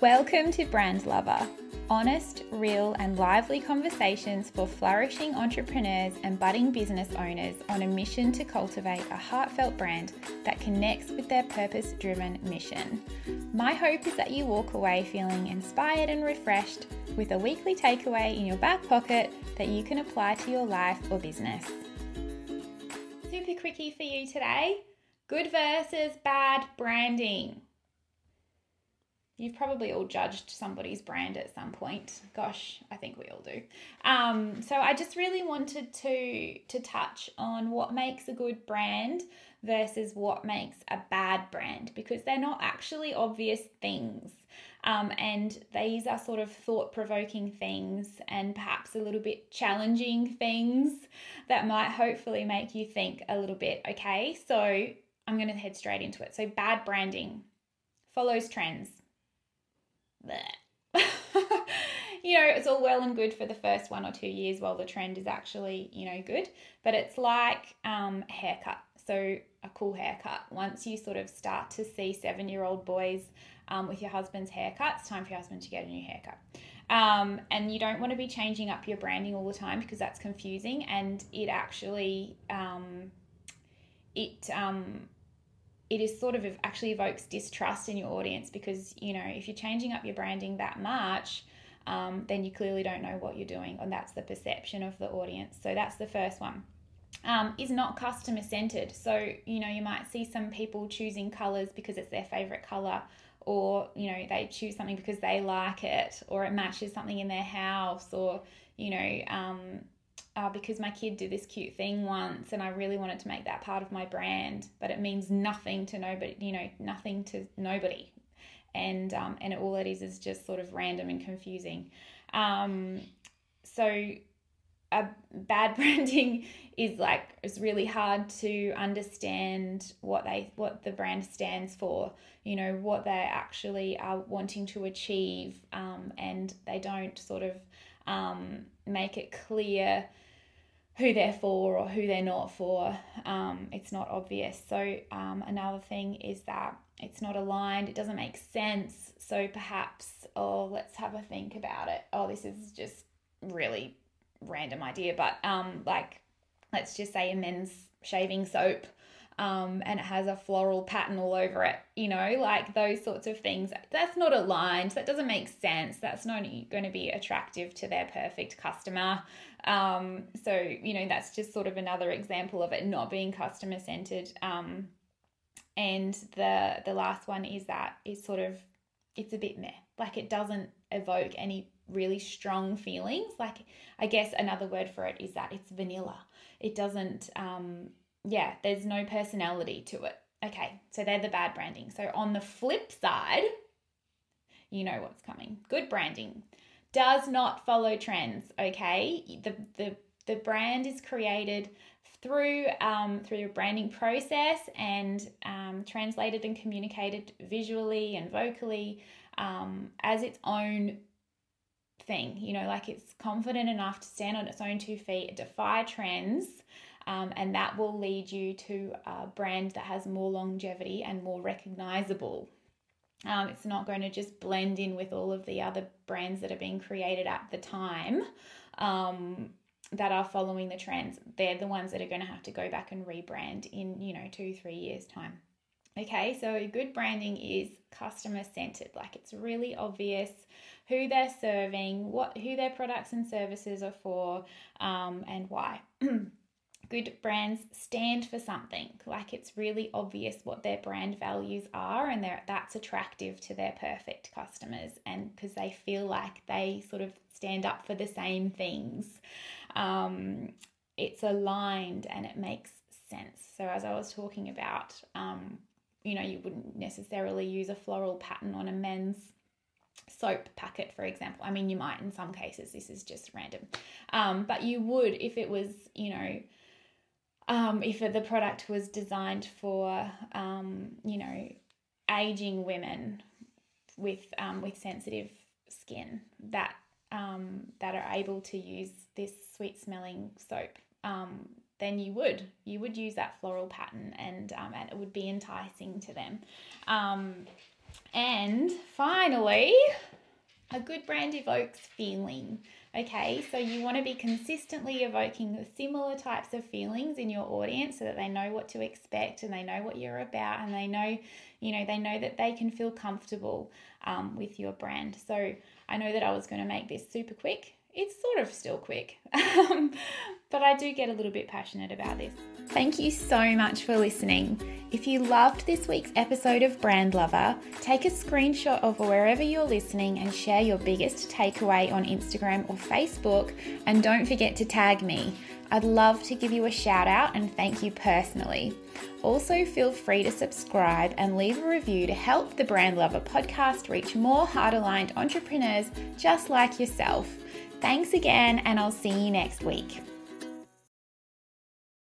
Welcome to Brand Lover honest, real, and lively conversations for flourishing entrepreneurs and budding business owners on a mission to cultivate a heartfelt brand that connects with their purpose driven mission. My hope is that you walk away feeling inspired and refreshed with a weekly takeaway in your back pocket that you can apply to your life or business. Super quickie for you today good versus bad branding. You've probably all judged somebody's brand at some point. Gosh, I think we all do. Um, so I just really wanted to to touch on what makes a good brand versus what makes a bad brand because they're not actually obvious things. Um, and these are sort of thought provoking things and perhaps a little bit challenging things that might hopefully make you think a little bit. Okay, so I'm going to head straight into it. So, bad branding follows trends you know, it's all well and good for the first one or two years while the trend is actually, you know, good. But it's like um, haircut. So a cool haircut. Once you sort of start to see seven year old boys um, with your husband's haircut, it's time for your husband to get a new haircut. Um, and you don't want to be changing up your branding all the time because that's confusing and it actually um, it um, it is sort of actually evokes distrust in your audience because you know if you're changing up your branding that much um, then you clearly don't know what you're doing and that's the perception of the audience. So that's the first one. Um, is not customer centered. So you know you might see some people choosing colors because it's their favorite color or you know they choose something because they like it or it matches something in their house or you know um, uh, because my kid did this cute thing once and I really wanted to make that part of my brand, but it means nothing to nobody, you know, nothing to nobody. And, um, and all it is is just sort of random and confusing. Um, so a bad branding is like it's really hard to understand what they what the brand stands for you know what they actually are wanting to achieve um, and they don't sort of um, make it clear who they're for or who they're not for. Um, it's not obvious. So, um, another thing is that it's not aligned, it doesn't make sense. So, perhaps, oh, let's have a think about it. Oh, this is just really random idea, but um, like, let's just say a men's shaving soap. Um, and it has a floral pattern all over it, you know, like those sorts of things. That's not aligned. That doesn't make sense. That's not going to be attractive to their perfect customer. Um, so, you know, that's just sort of another example of it not being customer centered. Um, and the the last one is that is sort of it's a bit meh. Like it doesn't evoke any really strong feelings. Like I guess another word for it is that it's vanilla. It doesn't um yeah, there's no personality to it. Okay, so they're the bad branding. So on the flip side, you know what's coming. Good branding does not follow trends. Okay, the the the brand is created through um, through a branding process and um, translated and communicated visually and vocally um, as its own thing. You know, like it's confident enough to stand on its own two feet, defy trends. Um, and that will lead you to a brand that has more longevity and more recognizable um, it's not going to just blend in with all of the other brands that are being created at the time um, that are following the trends. They're the ones that are going to have to go back and rebrand in, you know, two, three years' time. Okay, so good branding is customer centered. Like it's really obvious who they're serving, what who their products and services are for, um, and why. good brands stand for something. Like it's really obvious what their brand values are, and that's attractive to their perfect customers, and because they feel like they sort of stand up for the same things. Um, it's aligned and it makes sense. So, as I was talking about, um, you know, you wouldn't necessarily use a floral pattern on a men's soap packet, for example. I mean, you might in some cases, this is just random. Um, but you would if it was, you know, um, if the product was designed for, um, you know, aging women with um, with sensitive skin that um, that are able to use this sweet smelling soap, um, then you would you would use that floral pattern and um, and it would be enticing to them. And finally, a good brand evokes feeling. Okay, so you want to be consistently evoking similar types of feelings in your audience so that they know what to expect and they know what you're about and they know, you know, they know that they can feel comfortable um, with your brand. So I know that I was going to make this super quick. It's sort of still quick, um, but I do get a little bit passionate about this. Thank you so much for listening. If you loved this week's episode of Brand Lover, take a screenshot of wherever you're listening and share your biggest takeaway on Instagram or Facebook. And don't forget to tag me. I'd love to give you a shout out and thank you personally. Also, feel free to subscribe and leave a review to help the Brand Lover podcast reach more heart aligned entrepreneurs just like yourself. Thanks again, and I'll see you next week.